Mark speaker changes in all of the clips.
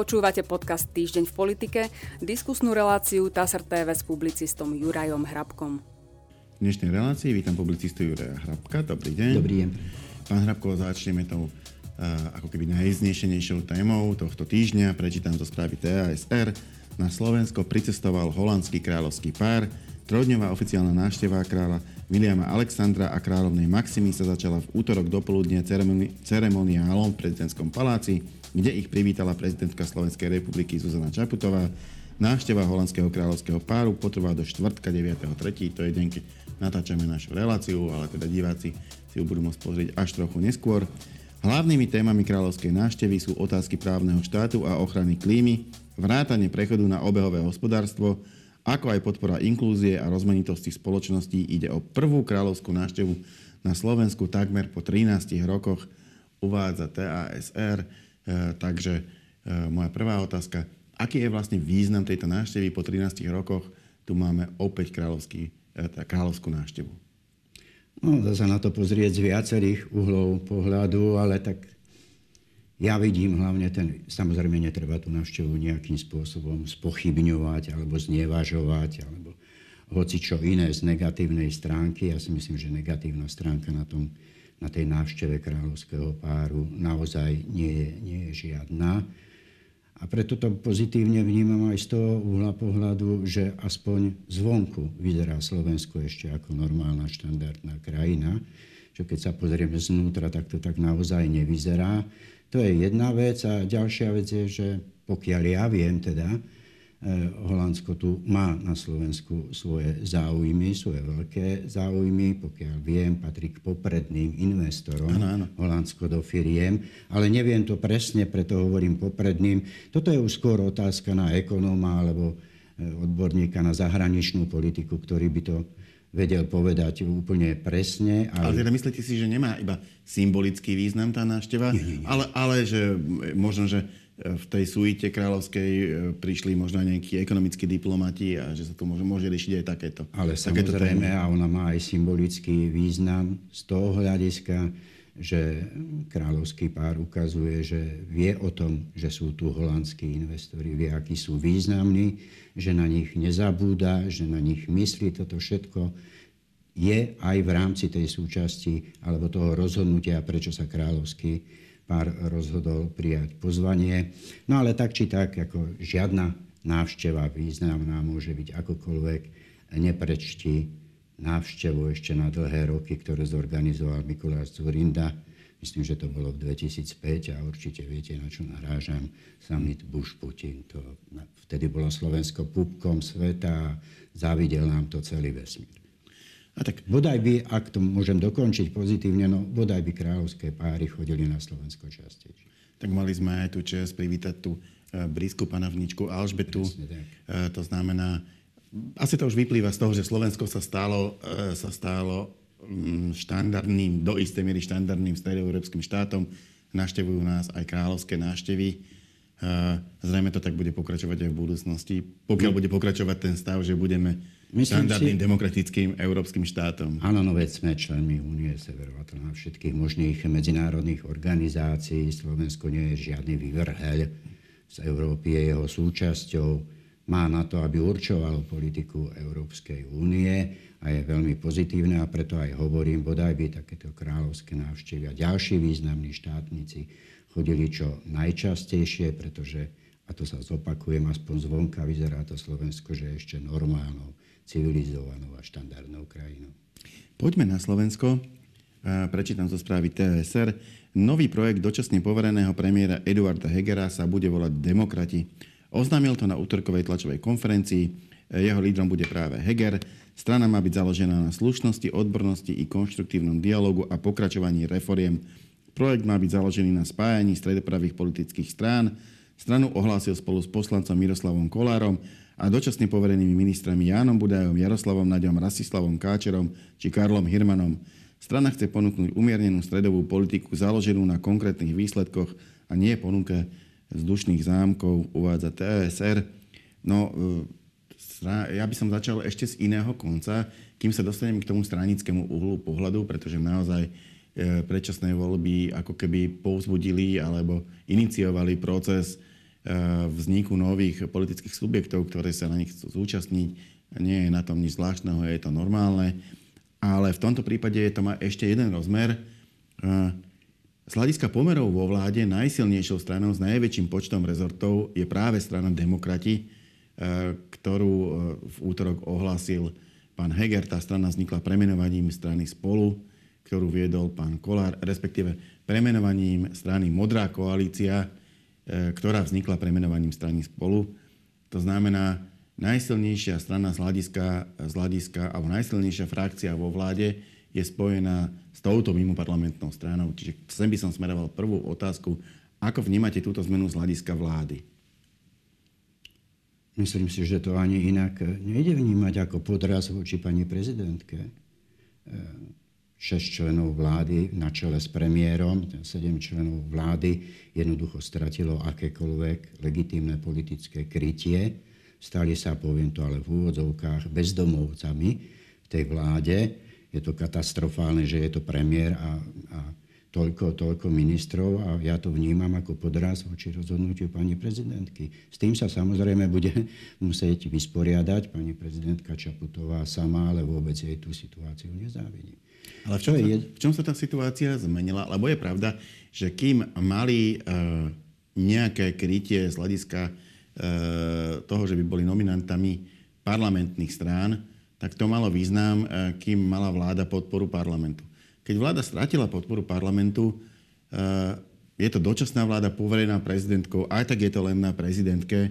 Speaker 1: Počúvate podcast Týždeň v politike, diskusnú reláciu TASR TV s publicistom Jurajom Hrabkom.
Speaker 2: V dnešnej relácii vítam publicistu Juraja Hrabka. Dobrý deň.
Speaker 3: Dobrý deň.
Speaker 2: Pán Hrabko, začneme tou uh, ako keby najznešenejšou témou tohto týždňa. Prečítam zo správy TASR. Na Slovensko pricestoval holandský kráľovský pár. Trojdňová oficiálna návšteva kráľa Williama Alexandra a kráľovnej Maximy sa začala v útorok dopoludne ceremoniálom v prezidentskom paláci kde ich privítala prezidentka Slovenskej republiky Zuzana Čaputová. Návšteva holandského kráľovského páru potrvá do štvrtka 9.3. To je deň, keď natáčame našu reláciu, ale teda diváci si ju budú môcť pozrieť až trochu neskôr. Hlavnými témami kráľovskej návštevy sú otázky právneho štátu a ochrany klímy, vrátanie prechodu na obehové hospodárstvo, ako aj podpora inklúzie a rozmanitosti spoločností ide o prvú kráľovskú návštevu na Slovensku takmer po 13 rokoch, uvádza TASR. E, takže e, moja prvá otázka, aký je vlastne význam tejto návštevy po 13 rokoch? Tu máme opäť kráľovský, e, kráľovskú návštevu.
Speaker 3: No, dá sa na to pozrieť z viacerých uhlov pohľadu, ale tak ja vidím hlavne ten, samozrejme netreba tú návštevu nejakým spôsobom spochybňovať alebo znevažovať, alebo hoci čo iné z negatívnej stránky. Ja si myslím, že negatívna stránka na tom na tej návšteve kráľovského páru naozaj nie je, nie je žiadna. A preto to pozitívne vnímam aj z toho uhla pohľadu, že aspoň zvonku vyzerá Slovensko ešte ako normálna štandardná krajina. Že keď sa pozrieme znútra, tak to tak naozaj nevyzerá. To je jedna vec. A ďalšia vec je, že pokiaľ ja viem teda, Holandsko tu má na Slovensku svoje záujmy, svoje veľké záujmy. Pokiaľ viem, patrí k popredným investorom ano, ano. Holandsko do firiem. Ale neviem to presne, preto hovorím popredným. Toto je už skôr otázka na ekonóma alebo eh, odborníka na zahraničnú politiku, ktorý by to vedel povedať úplne presne.
Speaker 2: Ale, ale teda myslíte si, že nemá iba symbolický význam tá návšteva, nie, nie, nie. Ale, ale že možno, že v tej suite kráľovskej e, prišli možno nejakí ekonomickí diplomati a že sa to môže, môže riešiť aj takéto.
Speaker 3: Ale takéto samozrejme, témy. a ona má aj symbolický význam z toho hľadiska, že kráľovský pár ukazuje, že vie o tom, že sú tu holandskí investori, vie, akí sú významní, že na nich nezabúda, že na nich myslí toto všetko je aj v rámci tej súčasti alebo toho rozhodnutia, prečo sa kráľovský pár rozhodol prijať pozvanie. No ale tak či tak, ako žiadna návšteva významná môže byť akokoľvek, neprečti návštevu ešte na dlhé roky, ktoré zorganizoval Mikuláš Zurinda. Myslím, že to bolo v 2005 a určite viete, na čo narážam. Summit Bush-Putin. To, vtedy bolo Slovensko pupkom sveta a závidel nám to celý vesmír. A tak bodaj by, ak to môžem dokončiť pozitívne, no bodaj by kráľovské páry chodili na Slovensko častejšie.
Speaker 2: Tak mali sme aj tu čas privítať tú e, blízku panovničku Alžbetu. E, to znamená, asi to už vyplýva z toho, že Slovensko sa stalo, e, sa stalo mm, štandardným, do istej miery štandardným stredoeurópskym štátom. Naštevujú nás aj kráľovské návštevy. Zrejme to tak bude pokračovať aj v budúcnosti. Pokiaľ no. bude pokračovať ten stav, že budeme Myslím štandardným si... demokratickým európskym štátom.
Speaker 3: Áno, no veď sme členmi Únie Severoatlantských všetkých možných medzinárodných organizácií. Slovensko nie je žiadny vyvrheľ z Európy, je jeho súčasťou. Má na to, aby určovalo politiku Európskej únie a je veľmi pozitívne a preto aj hovorím, bodaj by takéto kráľovské návštevy a ďalší významní štátnici chodili čo najčastejšie, pretože, a to sa zopakujem, aspoň zvonka vyzerá to Slovensko, že je ešte normálnou civilizovanou a štandardnou krajinou.
Speaker 2: Poďme na Slovensko. Prečítam zo správy TSR. Nový projekt dočasne povereného premiéra Eduarda Hegera sa bude volať Demokrati. Oznámil to na útorkovej tlačovej konferencii. Jeho lídrom bude práve Heger. Strana má byť založená na slušnosti, odbornosti i konštruktívnom dialogu a pokračovaní reforiem. Projekt má byť založený na spájaní stredopravých politických strán. Stranu ohlásil spolu s poslancom Miroslavom Kolárom a dočasne poverenými ministrami Jánom Budajom, Jaroslavom Naďom, Rasislavom Káčerom či Karlom Hirmanom. Strana chce ponúknuť umiernenú stredovú politiku založenú na konkrétnych výsledkoch a nie ponuke vzdušných zámkov, uvádza TSR. No, e, ja by som začal ešte z iného konca, kým sa dostanem k tomu stranickému uhlu pohľadu, pretože naozaj e, predčasné voľby ako keby povzbudili alebo iniciovali proces vzniku nových politických subjektov, ktoré sa na nich chcú zúčastniť. Nie je na tom nič zvláštneho, je to normálne. Ale v tomto prípade to má ešte jeden rozmer. Z hľadiska pomerov vo vláde najsilnejšou stranou s najväčším počtom rezortov je práve strana demokrati, ktorú v útorok ohlásil pán Heger. Tá strana vznikla premenovaním strany Spolu, ktorú viedol pán Kolár, respektíve premenovaním strany Modrá koalícia, E, ktorá vznikla premenovaním strany spolu. To znamená, najsilnejšia strana z hľadiska, z hľadiska alebo najsilnejšia frakcia vo vláde je spojená s touto mimoparlamentnou stranou. Čiže sem by som smeroval prvú otázku. Ako vnímate túto zmenu z hľadiska vlády?
Speaker 3: Myslím si, že to ani inak nejde vnímať ako podraz voči pani prezidentke. E, 6 členov vlády na čele s premiérom, 7 členov vlády jednoducho stratilo akékoľvek legitímne politické krytie. Stali sa, poviem to ale v úvodzovkách, bezdomovcami v tej vláde. Je to katastrofálne, že je to premiér a, a toľko, toľko ministrov a ja to vnímam ako podraz voči rozhodnutiu pani prezidentky. S tým sa samozrejme bude musieť vysporiadať pani prezidentka Čaputová sama, ale vôbec jej tú situáciu nezávidím.
Speaker 2: Ale v čom, sa, v čom sa tá situácia zmenila? Lebo je pravda, že kým mali uh, nejaké krytie z hľadiska uh, toho, že by boli nominantami parlamentných strán, tak to malo význam, uh, kým mala vláda podporu parlamentu. Keď vláda stratila podporu parlamentu, uh, je to dočasná vláda poverená prezidentkou, aj tak je to len na prezidentke.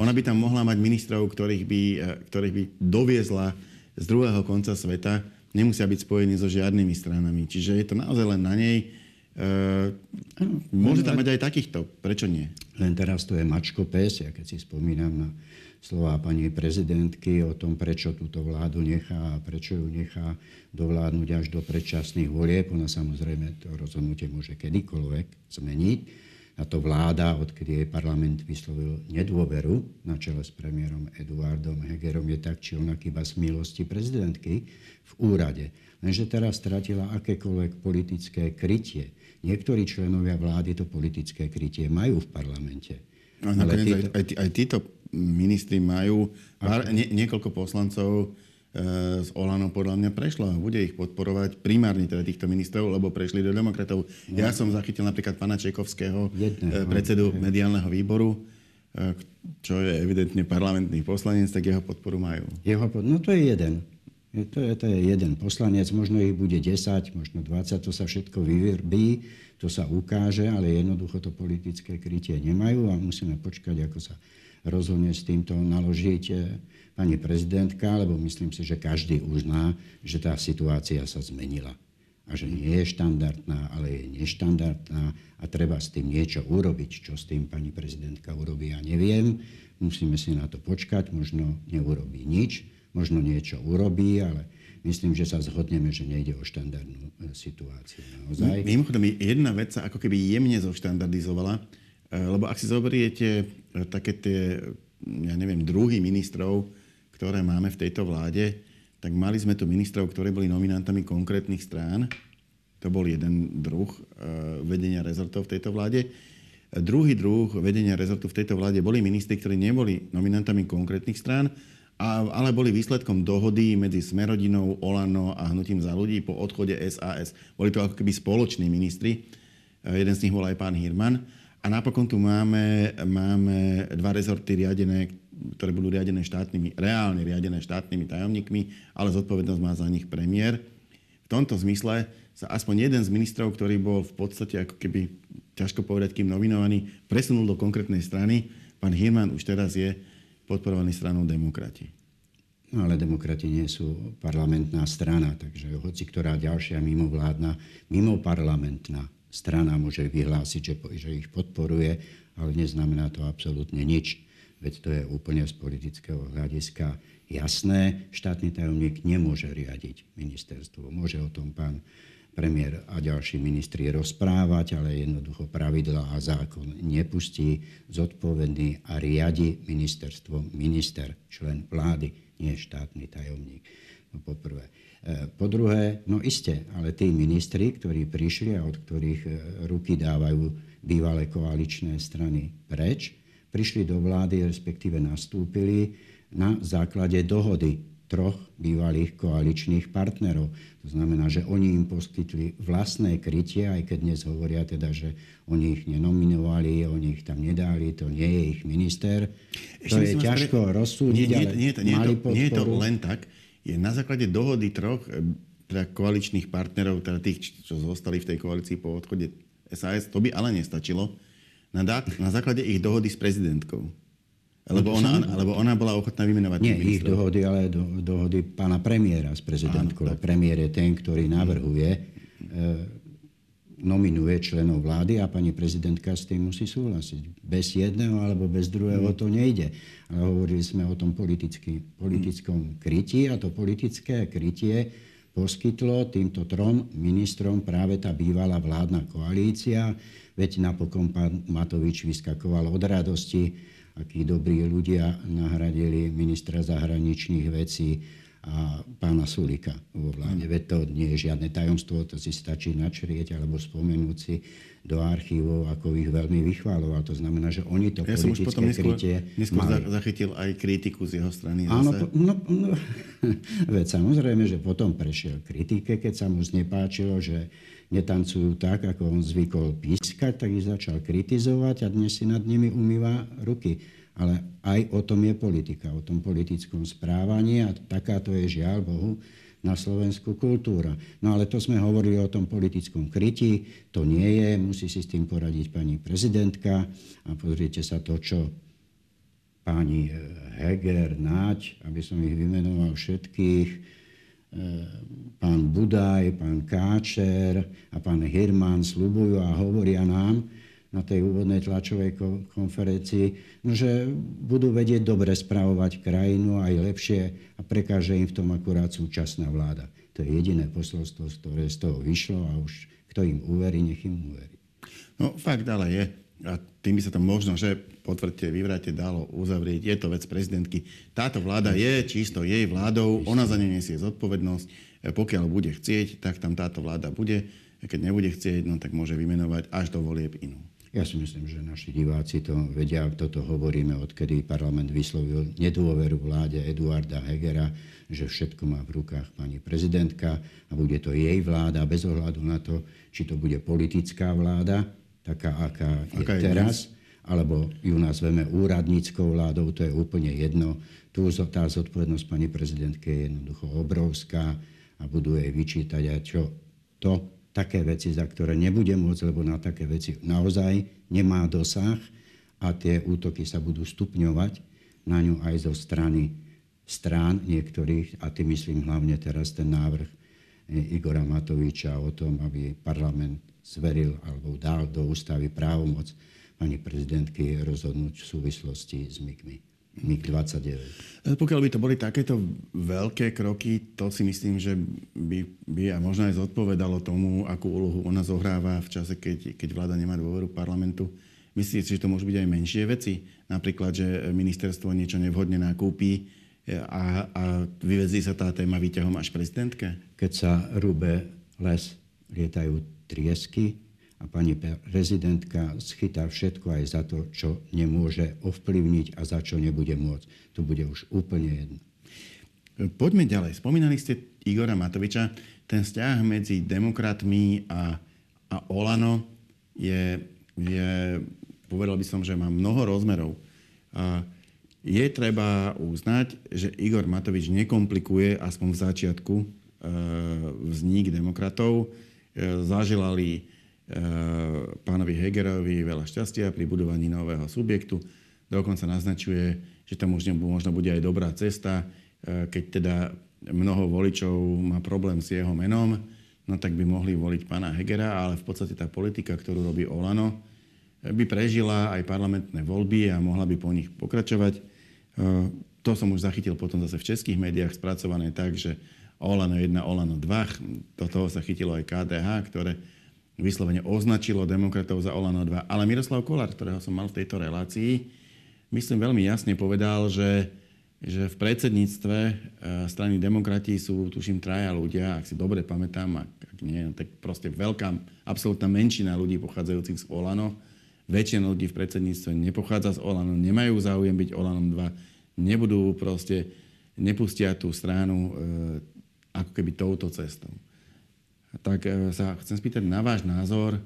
Speaker 2: Ona by tam mohla mať ministrov, ktorých by, ktorých by doviezla z druhého konca sveta nemusia byť spojení so žiadnymi stranami. Čiže je to naozaj len na nej. E, môže tam mať aj takýchto. Prečo nie?
Speaker 3: Len teraz to je mačko pes. Ja keď si spomínam na slova pani prezidentky o tom, prečo túto vládu nechá a prečo ju nechá dovládnuť až do predčasných volieb. Ona samozrejme to rozhodnutie môže kedykoľvek zmeniť a to vláda, odkedy jej parlament vyslovil nedôveru na čele s premiérom Eduardom Hegerom, je tak či onak iba z milosti prezidentky v úrade. Lenže teraz stratila akékoľvek politické krytie. Niektorí členovia vlády to politické krytie majú v parlamente.
Speaker 2: A ale títo... aj, aj, aj títo ministri majú pár, nie, niekoľko poslancov, z Olano podľa mňa prešlo a bude ich podporovať primárne teda týchto ministrov, lebo prešli do demokratov. No. Ja som zachytil napríklad pana Čekovského, Jedného. predsedu mediálneho výboru, e, čo je evidentne parlamentný poslanec, tak jeho podporu majú.
Speaker 3: Jeho, no to je jeden. To je, to je jeden poslanec, možno ich bude 10, možno 20, to sa všetko vyvrbí, to sa ukáže, ale jednoducho to politické krytie nemajú a musíme počkať, ako sa rozhodne s týmto naložiť pani prezidentka, lebo myslím si, že každý uzná, že tá situácia sa zmenila. A že nie je štandardná, ale je neštandardná a treba s tým niečo urobiť. Čo s tým pani prezidentka urobí, ja neviem. Musíme si na to počkať, možno neurobí nič, možno niečo urobí, ale myslím, že sa zhodneme, že nejde o štandardnú e, situáciu.
Speaker 2: Naozaj. Mimochodom, jedna vec sa ako keby jemne zoštandardizovala, e, lebo ak si zoberiete e, také tie, ja neviem, druhy ministrov, ktoré máme v tejto vláde, tak mali sme tu ministrov, ktorí boli nominantami konkrétnych strán. To bol jeden druh e, vedenia rezortov v tejto vláde. Druhý druh vedenia rezortu v tejto vláde boli ministri, ktorí neboli nominantami konkrétnych strán, ale boli výsledkom dohody medzi Smerodinou, Olano a Hnutím za ľudí po odchode SAS. Boli to ako keby spoloční ministri. E, jeden z nich bol aj pán Hirman. A napokon tu máme, máme dva rezorty riadené, ktoré budú riadené štátnymi, reálne riadené štátnymi tajomníkmi, ale zodpovednosť má za nich premiér. V tomto zmysle sa aspoň jeden z ministrov, ktorý bol v podstate ako keby, ťažko povedať, kým nominovaný, presunul do konkrétnej strany. Pán Hirman už teraz je podporovaný stranou demokrati.
Speaker 3: No ale demokrati nie sú parlamentná strana, takže hoci ktorá ďalšia mimovládna, mimoparlamentná strana môže vyhlásiť, že, že ich podporuje, ale neznamená to absolútne nič veď to je úplne z politického hľadiska jasné. Štátny tajomník nemôže riadiť ministerstvo. Môže o tom pán premiér a ďalší ministri rozprávať, ale jednoducho pravidla a zákon nepustí. Zodpovedný a riadi ministerstvo minister, člen vlády, nie štátny tajomník. No poprvé. E, po druhé, no iste, ale tí ministri, ktorí prišli a od ktorých e, ruky dávajú bývalé koaličné strany preč, prišli do vlády, respektíve nastúpili na základe dohody troch bývalých koaličných partnerov. To znamená, že oni im poskytli vlastné krytie, aj keď dnes hovoria teda, že oni ich nenominovali, oni ich tam nedali, to nie je ich minister. Ešte to je ťažko pre... rozsúdiť, nie, nie,
Speaker 2: ale nie, nie, mali to, nie je to len tak. Je na základe dohody troch eh, teda koaličných partnerov, teda tých, čo zostali v tej koalícii po odchode SAS, to by ale nestačilo. Na, na základe ich dohody s prezidentkou. Lebo ona, lebo ona bola ochotná vymenovať
Speaker 3: Nie ich dohody, ale do, dohody pána premiéra s prezidentkou. Áno, Premiér je ten, ktorý navrhuje, e, nominuje členov vlády a pani prezidentka s tým musí súhlasiť. Bez jedného alebo bez druhého to nejde. Ale hovorili sme o tom politickom krytí a to politické krytie poskytlo týmto trom ministrom práve tá bývalá vládna koalícia. Veď napokon pán Matovič vyskakoval od radosti, akí dobrí ľudia nahradili ministra zahraničných vecí a pána Sulika vo vláde. Veď to nie je žiadne tajomstvo, to si stačí načrieť alebo spomenúť si do archívov, ako ich veľmi vychváloval. To znamená, že oni to ja politické som už potom krytie
Speaker 2: neskôr, neskôr zachytil aj kritiku z jeho strany.
Speaker 3: Áno, zase. no, no, veď samozrejme, že potom prešiel kritike, keď sa mu znepáčilo, že netancujú tak, ako on zvykol pískať, tak ich začal kritizovať a dnes si nad nimi umýva ruky. Ale aj o tom je politika, o tom politickom správaní a takáto je žiaľ Bohu na Slovensku kultúra. No ale to sme hovorili o tom politickom kryti, to nie je, musí si s tým poradiť pani prezidentka a pozrite sa to, čo páni Heger, Naď, aby som ich vymenoval všetkých, pán Budaj, pán Káčer a pán Hirman slubujú a hovoria nám na tej úvodnej tlačovej konferencii, no, že budú vedieť dobre spravovať krajinu aj lepšie a prekáže im v tom akurát súčasná vláda. To je jediné posolstvo, ktoré z toho vyšlo a už kto im uverí, nech im uverí.
Speaker 2: No fakt ale je, a tým by sa to možno, že potvrďte, vyvráte, dalo uzavrieť. Je to vec prezidentky. Táto vláda je čisto jej vládou, ona za ne nesie zodpovednosť. E, pokiaľ bude chcieť, tak tam táto vláda bude. E, keď nebude chcieť, no tak môže vymenovať až do volieb inú.
Speaker 3: Ja si myslím, že naši diváci to vedia, toto hovoríme, odkedy parlament vyslovil nedôveru vláde Eduarda Hegera, že všetko má v rukách pani prezidentka a bude to jej vláda bez ohľadu na to, či to bude politická vláda, taká, aká je aká je teraz, dnes? alebo ju nazveme úradníckou vládou, to je úplne jedno. Tu tá zodpovednosť pani prezidentke je jednoducho obrovská a budú jej vyčítať aj čo to, také veci, za ktoré nebude môcť, lebo na také veci naozaj nemá dosah a tie útoky sa budú stupňovať na ňu aj zo strany strán niektorých, a tým myslím hlavne teraz ten návrh Igora Matoviča o tom, aby parlament zveril alebo dal do ústavy právomoc pani prezidentky rozhodnúť v súvislosti s MIGmi. MIG 29.
Speaker 2: Pokiaľ by to boli takéto veľké kroky, to si myslím, že by, by a možno aj zodpovedalo tomu, akú úlohu ona zohráva v čase, keď, keď vláda nemá dôveru parlamentu. Myslíte si, že to môžu byť aj menšie veci? Napríklad, že ministerstvo niečo nevhodne nakúpi a, a vyvezí sa tá téma výťahom až prezidentke?
Speaker 3: Keď sa rúbe les, lietajú triesky a pani prezidentka schytá všetko aj za to, čo nemôže ovplyvniť a za čo nebude môcť. To bude už úplne jedno.
Speaker 2: Poďme ďalej. Spomínali ste Igora Matoviča. Ten vzťah medzi demokratmi a, a Olano je, je, povedal by som, že má mnoho rozmerov. A je treba uznať, že Igor Matovič nekomplikuje aspoň v začiatku e, vznik demokratov E, zaželali e, pánovi Hegerovi veľa šťastia pri budovaní nového subjektu. Dokonca naznačuje, že tam už možno bude aj dobrá cesta, e, keď teda mnoho voličov má problém s jeho menom, no tak by mohli voliť pána Hegera, ale v podstate tá politika, ktorú robí Olano, by prežila aj parlamentné voľby a mohla by po nich pokračovať. To som už zachytil potom zase v českých médiách spracované tak, že Olano 1, Olano 2. Do toho sa chytilo aj KDH, ktoré vyslovene označilo demokratov za Olano 2. Ale Miroslav Kolár, ktorého som mal v tejto relácii, myslím veľmi jasne povedal, že, že v predsedníctve e, strany demokratí sú, tuším, traja ľudia, ak si dobre pamätám, ak, ak nie, no tak proste veľká, absolútna menšina ľudí pochádzajúcich z Olano. Väčšina ľudí v predsedníctve nepochádza z Olano, nemajú záujem byť Olanom 2, nebudú proste, nepustia tú stranu e, ako keby touto cestou. Tak e, sa chcem spýtať na váš názor. E,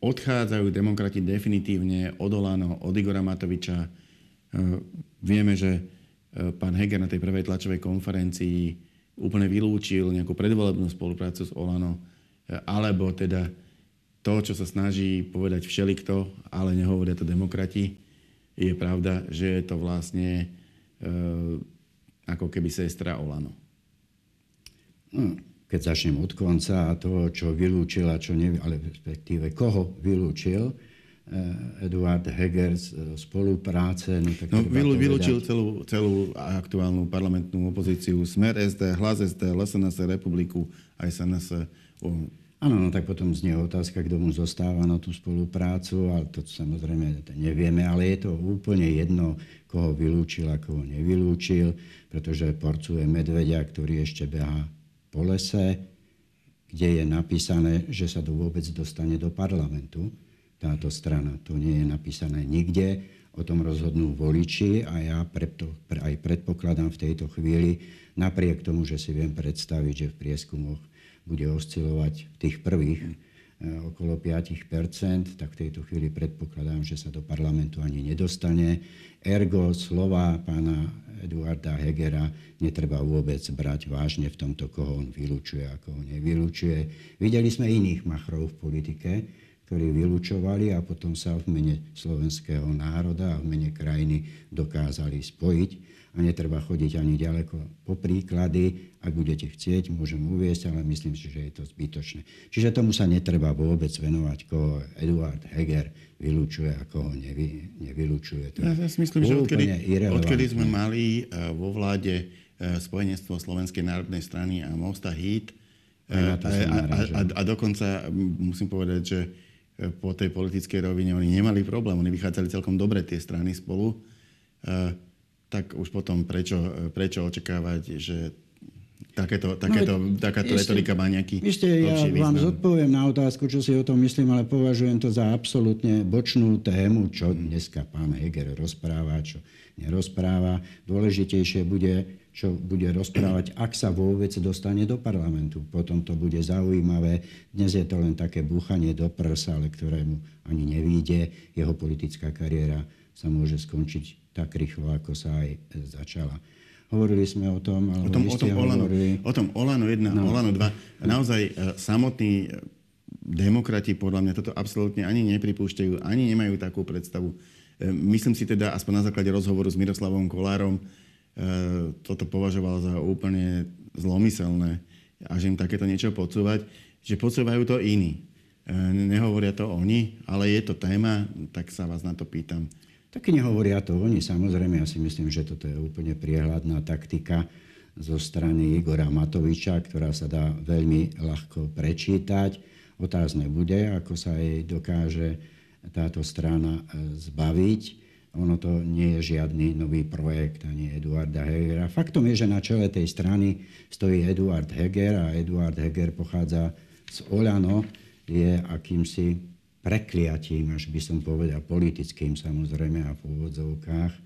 Speaker 2: odchádzajú demokrati definitívne od Olano, od Igora Matoviča, Ehm, vieme, že pán Heger na tej prvej tlačovej konferencii úplne vylúčil nejakú predvolebnú spoluprácu s Olano, alebo teda to, čo sa snaží povedať všelikto, ale nehovoria to demokrati, je pravda, že je to vlastne ako keby sestra Olano.
Speaker 3: No, keď začnem od konca a toho, čo vylúčil a čo nevie, ale respektíve koho vylúčil, Eh, Eduard Heger z eh, spolupráce.
Speaker 2: No, tak no, vylúčil celú, celú aktuálnu parlamentnú opozíciu Smer SD, Hlas SD, LSNS, Republiku a SNS.
Speaker 3: Áno, no tak potom znie otázka, kto mu zostáva na tú spoluprácu, ale to samozrejme nevieme, ale je to úplne jedno, koho vylúčil a koho nevylúčil, pretože porcuje medvedia, ktorý ešte behá po lese, kde je napísané, že sa to vôbec dostane do parlamentu táto strana. To nie je napísané nikde, o tom rozhodnú voliči a ja preto, aj predpokladám v tejto chvíli, napriek tomu, že si viem predstaviť, že v prieskumoch bude oscilovať v tých prvých okolo 5% tak v tejto chvíli predpokladám, že sa do parlamentu ani nedostane. Ergo slova pána Eduarda Hegera netreba vôbec brať vážne v tomto, koho on vylúčuje a koho nevylúčuje. Videli sme iných machrov v politike, ktorí vylúčovali a potom sa v mene slovenského národa a v mene krajiny dokázali spojiť. A netreba chodiť ani ďaleko po príklady. Ak budete chcieť, môžem uviesť, ale myslím si, že je to zbytočné. Čiže tomu sa netreba vôbec venovať, koho Eduard Heger vylúčuje a koho nevy, nevylúčuje.
Speaker 2: To ja si myslím, že odkedy, odkedy sme mali uh, vo vláde uh, spojenectvo Slovenskej národnej strany a Mosta Hit, uh, a, a, a, a dokonca musím povedať, že po tej politickej rovine oni nemali problém, oni vychádzali celkom dobre tie strany spolu, e, tak už potom prečo, prečo očakávať, že takéto, takéto, no, takáto ešte, retorika má nejaký
Speaker 3: Ešte ja vám zodpoviem na otázku, čo si o tom myslím, ale považujem to za absolútne bočnú tému, čo dneska pán Heger rozpráva, čo nerozpráva. Dôležitejšie bude čo bude rozprávať, ak sa vôbec dostane do parlamentu. Potom to bude zaujímavé. Dnes je to len také búchanie do prsa, ale ktorému ani nevíde. Jeho politická kariéra sa môže skončiť tak rýchlo, ako sa aj začala. Hovorili sme o tom,
Speaker 2: ale o tom, o tom, Olano, hovorili... o tom Olano 1, no. Olano 2. Naozaj e, samotní e, demokrati podľa mňa toto absolútne ani nepripúšťajú, ani nemajú takú predstavu. E, myslím si teda, aspoň na základe rozhovoru s Miroslavom Kolárom, E, toto považoval za úplne zlomyselné a že im takéto niečo podsúvať, že podsúvajú to iní. E, nehovoria to oni, ale je to téma, tak sa vás na to pýtam.
Speaker 3: Tak nehovoria to oni, samozrejme. Ja si myslím, že toto je úplne priehľadná taktika zo strany Igora Matoviča, ktorá sa dá veľmi ľahko prečítať. Otázne bude, ako sa jej dokáže táto strana e, zbaviť. Ono to nie je žiadny nový projekt ani Eduarda Hegera. Faktom je, že na čele tej strany stojí Eduard Heger a Eduard Heger pochádza z Oľano, je akýmsi prekliatím, až by som povedal, politickým samozrejme a v úvodzovkách e,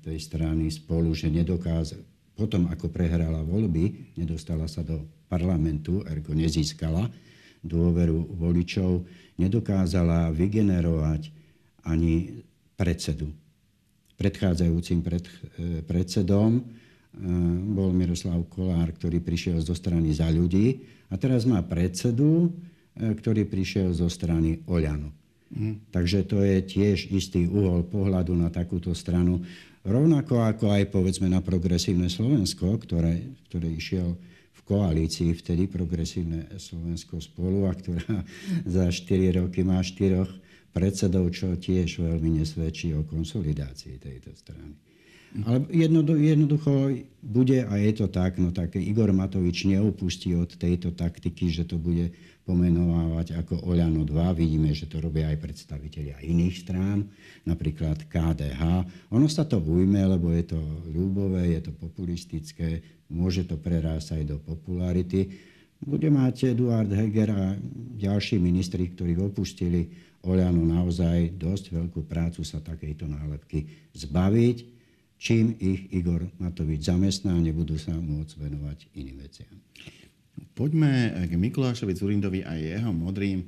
Speaker 3: tej strany spolu, že nedokázal, potom ako prehrala voľby, nedostala sa do parlamentu, ergo nezískala dôveru voličov, nedokázala vygenerovať ani predsedu. Predchádzajúcim pred, e, predsedom e, bol Miroslav Kolár, ktorý prišiel zo strany za ľudí a teraz má predsedu, ktorý prišiel zo strany Oľano. Mm. Takže to je tiež istý uhol pohľadu na takúto stranu. Rovnako ako aj povedzme na progresívne Slovensko, ktoré, ktoré išiel v koalícii vtedy progresívne Slovensko spolu a ktorá za 4 roky má štyroch predsedov, čo tiež veľmi nesvedčí o konsolidácii tejto strany. Ale jednoducho, jednoducho bude, a je to tak, no tak Igor Matovič neopustí od tejto taktiky, že to bude pomenovávať ako Oľano 2. Vidíme, že to robia aj predstavitelia iných strán, napríklad KDH. Ono sa to ujme, lebo je to ľúbové, je to populistické, môže to prerásť aj do popularity. Bude mať Eduard Heger a ďalší ministri, ktorí opustili Oľano naozaj dosť veľkú prácu sa takejto nálepky zbaviť čím ich Igor Matovič zamestná nebudú sa môcť venovať iným veciam.
Speaker 2: Poďme k Mikulášovi Zurindovi a jeho modrým.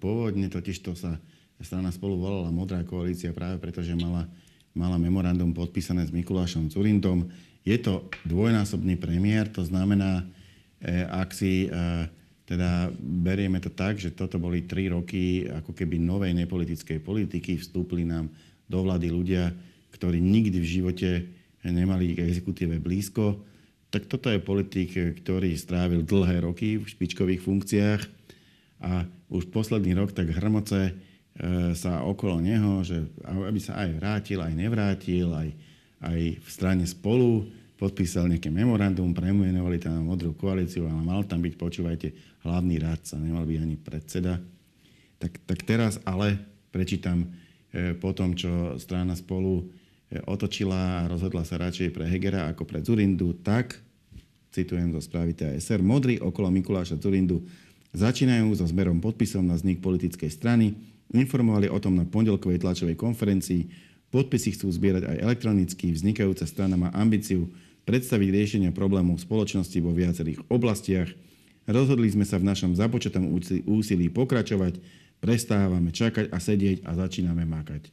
Speaker 2: Pôvodne totiž to sa strana spolu volala Modrá koalícia práve preto, že mala, mala memorandum podpísané s Mikulášom Zurindom. Je to dvojnásobný premiér, to znamená, e, ak si e, teda berieme to tak, že toto boli tri roky ako keby novej nepolitickej politiky, vstúpli nám do vlády ľudia, ktorí nikdy v živote nemali k exekutíve blízko, tak toto je politik, ktorý strávil dlhé roky v špičkových funkciách a už posledný rok tak hrmoce e, sa okolo neho, že aby sa aj vrátil, aj nevrátil, aj, aj v strane spolu podpísal nejaké memorandum, premenovali tam modrú koalíciu, ale mal tam byť, počúvajte, hlavný radca, nemal byť ani predseda. Tak, tak teraz ale prečítam e, po tom, čo strana spolu otočila a rozhodla sa radšej pre Hegera ako pre Zurindu, tak, citujem zo správy TSR, modri okolo Mikuláša Zurindu začínajú so zberom podpisov na vznik politickej strany, informovali o tom na pondelkovej tlačovej konferencii, podpisy chcú zbierať aj elektronicky, vznikajúca strana má ambíciu predstaviť riešenia problémov spoločnosti vo viacerých oblastiach. Rozhodli sme sa v našom započatom úsilí pokračovať, prestávame čakať a sedieť a začíname makať.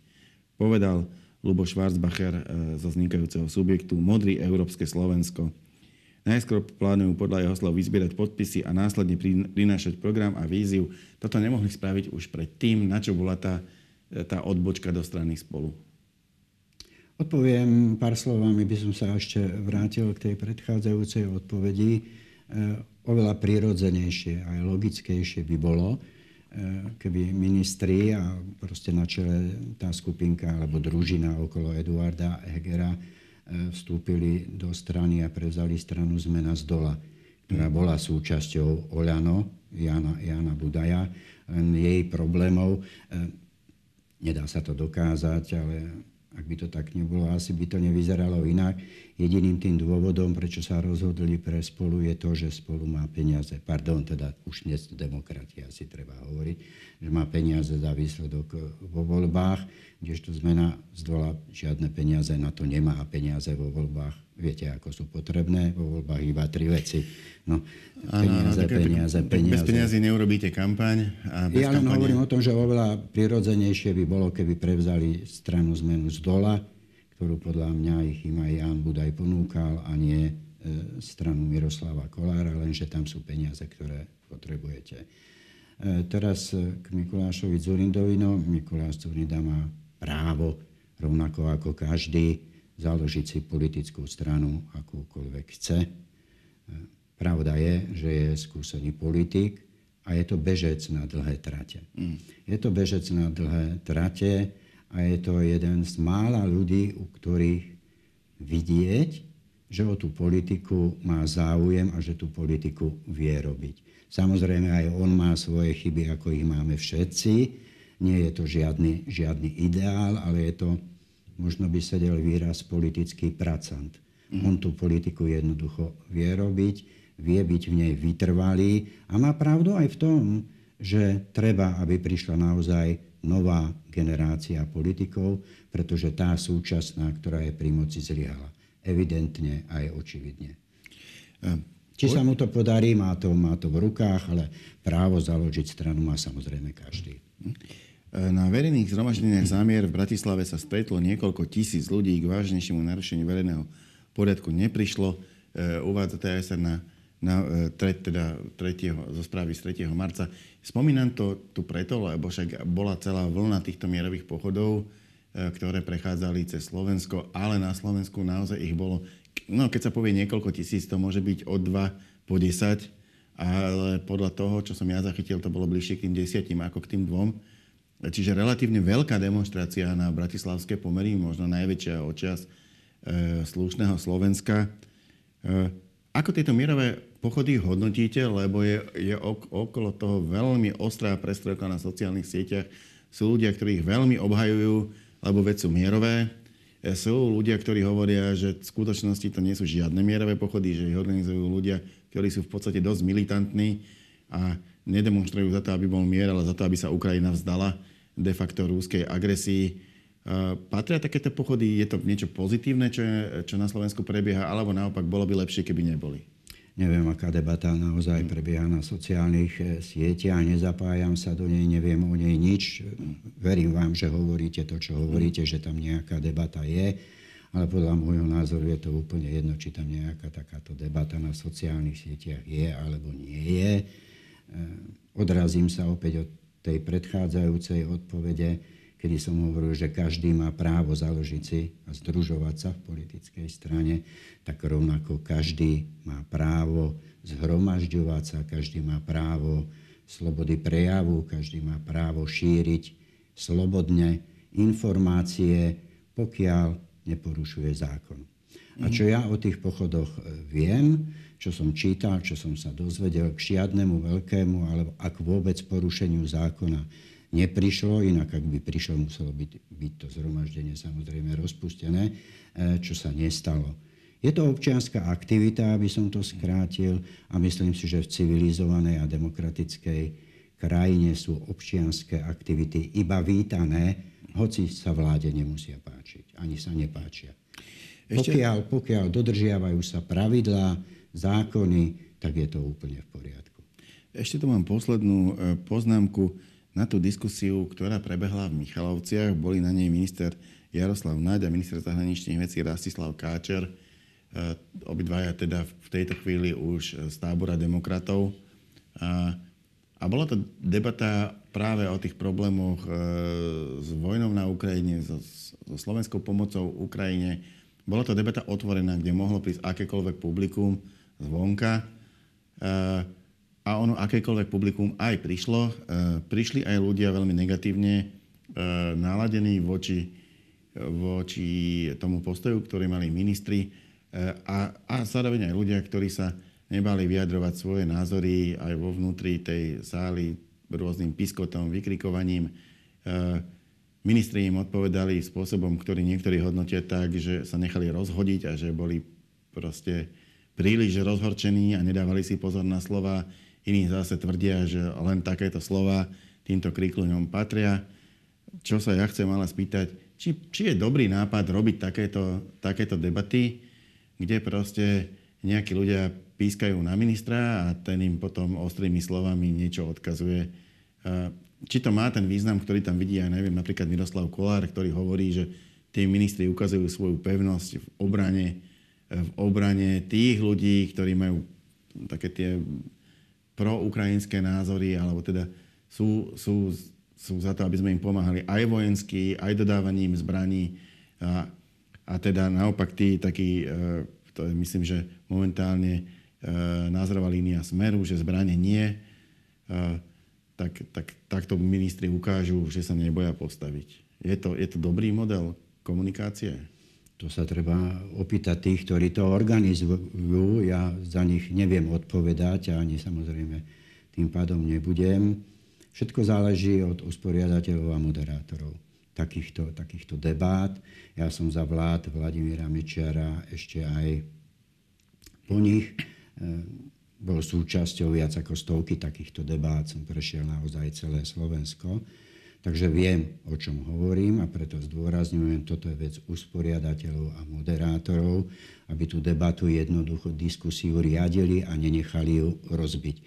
Speaker 2: Povedal Lubo Schwarzbacher e, zo vznikajúceho subjektu Modrý Európske Slovensko. Najskôr plánujú podľa jeho slov vyzbierať podpisy a následne prinášať program a víziu. Toto nemohli spraviť už predtým, na čo bola tá, e, tá odbočka do strany spolu.
Speaker 3: Odpoviem pár slovami, by som sa ešte vrátil k tej predchádzajúcej odpovedi. E, oveľa prirodzenejšie aj logickejšie by bolo, Eh, keby ministri a proste na čele tá skupinka alebo družina okolo Eduarda Hegera vstúpili do strany a prevzali stranu Zmena z dola, ktorá bola súčasťou Oľano, Jana, Jana Budaja. Len jej problémov, eh, nedá sa to dokázať, ale ak by to tak nebolo, asi by to nevyzeralo inak. Jediným tým dôvodom, prečo sa rozhodli pre spolu, je to, že spolu má peniaze. Pardon, teda už dnes demokratia si treba hovoriť, že má peniaze za výsledok vo voľbách, kdežto zmena z dola žiadne peniaze na to nemá a peniaze vo voľbách viete, ako sú potrebné. Vo voľbách iba tri veci. No, peniaze, ano, peniaze, tak, peniaze.
Speaker 2: Bez peniazy neurobíte kampaň. A bez
Speaker 3: ja len hovorím o tom, že oveľa prirodzenejšie by bolo, keby prevzali stranu zmenu z dola, ktorú podľa mňa ich im aj Jan Budaj ponúkal a nie e, stranu Miroslava Kolára, lenže tam sú peniaze, ktoré potrebujete. E, teraz k Mikulášovi Zurindovi. No, Mikuláš Zurinda má právo, rovnako ako každý, založiť si politickú stranu, akúkoľvek chce. E, pravda je, že je skúsený politik a je to bežec na dlhé trate. Mm. Je to bežec na dlhé trate a je to jeden z mála ľudí, u ktorých vidieť, že o tú politiku má záujem a že tú politiku vie robiť. Samozrejme, aj on má svoje chyby, ako ich máme všetci. Nie je to žiadny, žiadny ideál, ale je to, možno by sedel výraz politický pracant. Mm. On tú politiku jednoducho vie robiť, vie byť v nej vytrvalý a má pravdu aj v tom, že treba, aby prišla naozaj nová generácia politikov, pretože tá súčasná, ktorá je pri moci, zlyhala. Evidentne aj očividne. Či sa mu to podarí, má to, má to v rukách, ale právo založiť stranu má samozrejme každý.
Speaker 2: Na verejných zhromaždeniach zámier v Bratislave sa stretlo niekoľko tisíc ľudí k vážnejšiemu narušeniu verejného poriadku neprišlo. Uvádza TSR na na, e, tre, teda 3. zo správy z 3. marca. Spomínam to tu preto, lebo však bola celá vlna týchto mierových pochodov, e, ktoré prechádzali cez Slovensko, ale na Slovensku naozaj ich bolo, no keď sa povie niekoľko tisíc, to môže byť od 2 po 10, ale podľa toho, čo som ja zachytil, to bolo bližšie k tým desiatim ako k tým dvom. Čiže relatívne veľká demonstrácia na bratislavské pomery, možno najväčšia očas slušného Slovenska. Ako tieto mierové pochody hodnotíte, lebo je, je okolo toho veľmi ostrá prestrojka na sociálnych sieťach. Sú ľudia, ktorí ich veľmi obhajujú, lebo veď sú mierové. Sú ľudia, ktorí hovoria, že v skutočnosti to nie sú žiadne mierové pochody, že ich organizujú ľudia, ktorí sú v podstate dosť militantní a nedemonstrujú za to, aby bol mier, ale za to, aby sa Ukrajina vzdala de facto rúskej agresii Patria takéto pochody? Je to niečo pozitívne, čo, je, čo na Slovensku prebieha, alebo naopak bolo by lepšie, keby neboli?
Speaker 3: Neviem, aká debata naozaj prebieha na sociálnych eh, sieťach, nezapájam sa do nej, neviem o nej nič. Verím vám, že hovoríte to, čo hovoríte, že tam nejaká debata je, ale podľa môjho názoru je to úplne jedno, či tam nejaká takáto debata na sociálnych sieťach je alebo nie je. Eh, odrazím sa opäť od tej predchádzajúcej odpovede kedy som hovoril, že každý má právo založiť si a združovať sa v politickej strane, tak rovnako každý má právo zhromažďovať sa, každý má právo slobody prejavu, každý má právo šíriť slobodne informácie, pokiaľ neporušuje zákon. A čo ja o tých pochodoch e, viem, čo som čítal, čo som sa dozvedel k žiadnemu veľkému, alebo ak vôbec porušeniu zákona neprišlo, inak ak by prišlo, muselo byť, byť to zhromaždenie samozrejme rozpustené, e, čo sa nestalo. Je to občianská aktivita, aby som to skrátil a myslím si, že v civilizovanej a demokratickej krajine sú občianské aktivity iba vítané, hoci sa vláde nemusia páčiť, ani sa nepáčia. Ešte... Pokiaľ, pokiaľ dodržiavajú sa pravidlá, zákony, tak je to úplne v poriadku.
Speaker 2: Ešte tu mám poslednú e, poznámku na tú diskusiu, ktorá prebehla v Michalovciach. Boli na nej minister Jaroslav Naď a minister zahraničných vecí Rastislav Káčer. E, obidvaja teda v tejto chvíli už z tábora demokratov. A, a bola to debata práve o tých problémoch e, s vojnou na Ukrajine, so, so slovenskou pomocou Ukrajine. Bola to debata otvorená, kde mohlo prísť akékoľvek publikum zvonka. E, a ono akékoľvek publikum aj prišlo. E, prišli aj ľudia veľmi negatívne e, naladení voči, voči tomu postoju, ktorý mali ministri a, a zároveň aj ľudia, ktorí sa nebali vyjadrovať svoje názory aj vo vnútri tej sály rôznym piskotom, vykrikovaním. Ministri im odpovedali spôsobom, ktorý niektorí hodnotia tak, že sa nechali rozhodiť a že boli proste príliš rozhorčení a nedávali si pozor na slova Iní zase tvrdia, že len takéto slova týmto kríkluňom patria. Čo sa ja chcem ale spýtať, či, či je dobrý nápad robiť takéto, takéto debaty, kde proste nejakí ľudia pískajú na ministra a ten im potom ostrými slovami niečo odkazuje. Či to má ten význam, ktorý tam vidí, ja neviem, napríklad Miroslav Kolár, ktorý hovorí, že tí ministri ukazujú svoju pevnosť v obrane, v obrane tých ľudí, ktorí majú také tie proukrajinské názory, alebo teda sú, sú, sú za to, aby sme im pomáhali aj vojensky, aj dodávaním zbraní. A, a teda naopak tí takí, e, to je myslím, že momentálne e, názorová línia Smeru, že zbranie nie, e, tak, tak, takto ministri ukážu, že sa neboja postaviť. Je to, je to dobrý model komunikácie?
Speaker 3: To sa treba opýtať tých, ktorí to organizujú. Ja za nich neviem odpovedať a ani samozrejme tým pádom nebudem. Všetko záleží od usporiadateľov a moderátorov takýchto, takýchto debát. Ja som za vlád Vladimíra Mečiara ešte aj po nich eh, bol súčasťou viac ako stovky takýchto debát. Som prešiel naozaj celé Slovensko. Takže viem, o čom hovorím a preto zdôrazňujem, toto je vec usporiadateľov a moderátorov, aby tú debatu jednoducho diskusiu riadili a nenechali ju rozbiť.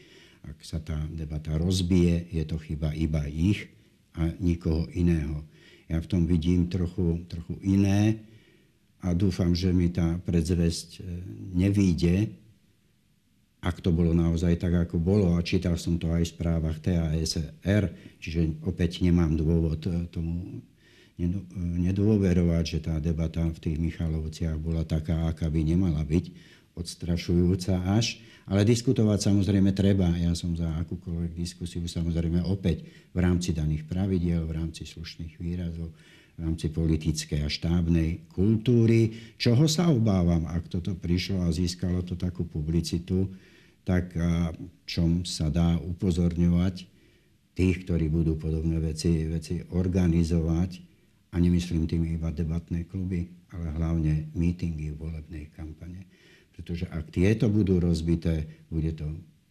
Speaker 3: Ak sa tá debata rozbije, je to chyba iba ich a nikoho iného. Ja v tom vidím trochu, trochu iné a dúfam, že mi tá predzvesť e, nevýjde, ak to bolo naozaj tak, ako bolo, a čítal som to aj v správach TASR, čiže opäť nemám dôvod eh, tomu eh, nedôverovať, že tá debata v tých Michalovciach bola taká, aká by nemala byť, odstrašujúca až. Ale diskutovať samozrejme treba. Ja som za akúkoľvek diskusiu samozrejme opäť v rámci daných pravidiel, v rámci slušných výrazov, v rámci politickej a štábnej kultúry. Čoho sa obávam, ak toto prišlo a získalo to takú publicitu, tak čom sa dá upozorňovať tých, ktorí budú podobné veci, veci organizovať, a nemyslím tým iba debatné kluby, ale hlavne mítingy v volebnej kampane. Pretože ak tieto budú rozbité, bude to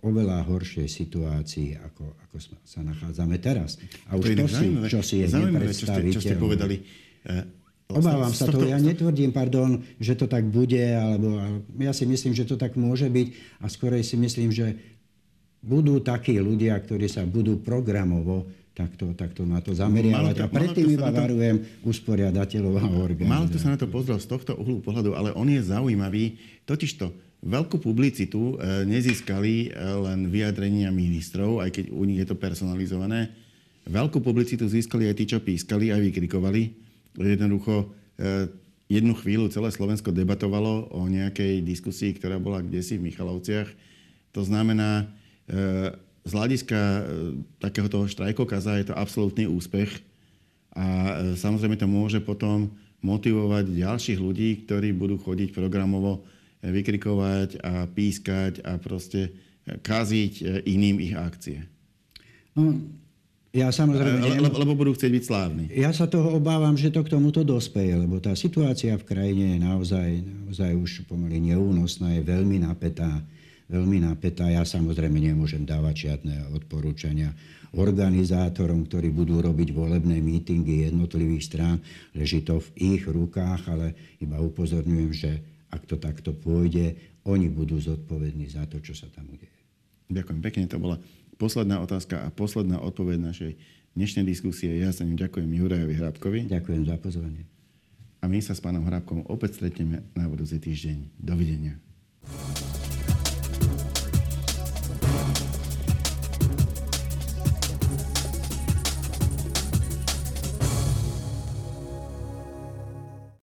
Speaker 3: oveľa horšej situácii, ako, ako sa nachádzame teraz. A už to, to si, čo si je
Speaker 2: zaujímavé, čo ste, čo ste povedali.
Speaker 3: Uh, Obávam sa toho, ja netvrdím, pardon, že to tak bude, alebo, ja si myslím, že to tak môže byť a skorej si myslím, že budú takí ľudia, ktorí sa budú programovo takto, takto na to zameriavať. To, a predtým iba to... varujem usporiadateľov a orgánov.
Speaker 2: Malo to sa na to pozrel z tohto uhlu pohľadu, ale on je zaujímavý. Totižto Veľkú publicitu e, nezískali e, len vyjadrenia ministrov, aj keď u nich je to personalizované. Veľkú publicitu získali aj tí, čo pískali, aj vykrikovali. Jednoducho e, jednu chvíľu celé Slovensko debatovalo o nejakej diskusii, ktorá bola kdesi v Michalovciach. To znamená, z hľadiska takého štrajkokaza je to absolútny úspech a samozrejme to môže potom motivovať ďalších ľudí, ktorí budú chodiť programovo vykrikovať a pískať a proste kaziť e, iným ich akcie.
Speaker 3: No, ja samozrejme...
Speaker 2: Le, lebo, lebo budú chcieť byť slávni.
Speaker 3: Ja sa toho obávam, že to k tomuto dospeje, lebo tá situácia v krajine je naozaj, naozaj už pomaly neúnosná, je veľmi napätá. Veľmi napätá. Ja samozrejme nemôžem dávať žiadne odporúčania organizátorom, ktorí budú robiť volebné mítingy jednotlivých strán. Leží to v ich rukách, ale iba upozorňujem, že ak to takto pôjde, oni budú zodpovední za to, čo sa tam udeje.
Speaker 2: Ďakujem pekne, to bola posledná otázka a posledná odpoveď našej dnešnej diskusie. Ja sa ním ďakujem Jurajovi Hrabkovi.
Speaker 3: Ďakujem za pozvanie.
Speaker 2: A my sa s pánom Hrabkom opäť stretneme na budúci týždeň. Dovidenia.